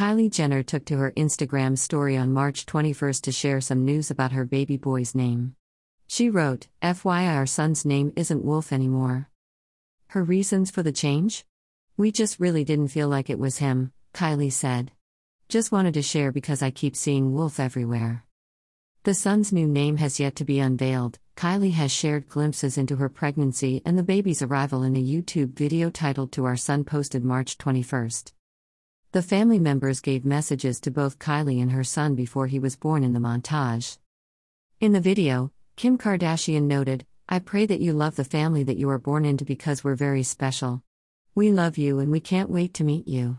Kylie Jenner took to her Instagram story on March 21 to share some news about her baby boy's name. She wrote, FYI, our son's name isn't Wolf anymore. Her reasons for the change? We just really didn't feel like it was him, Kylie said. Just wanted to share because I keep seeing Wolf everywhere. The son's new name has yet to be unveiled. Kylie has shared glimpses into her pregnancy and the baby's arrival in a YouTube video titled To Our Son posted March 21st. The family members gave messages to both Kylie and her son before he was born in the montage. In the video, Kim Kardashian noted, I pray that you love the family that you are born into because we're very special. We love you and we can't wait to meet you.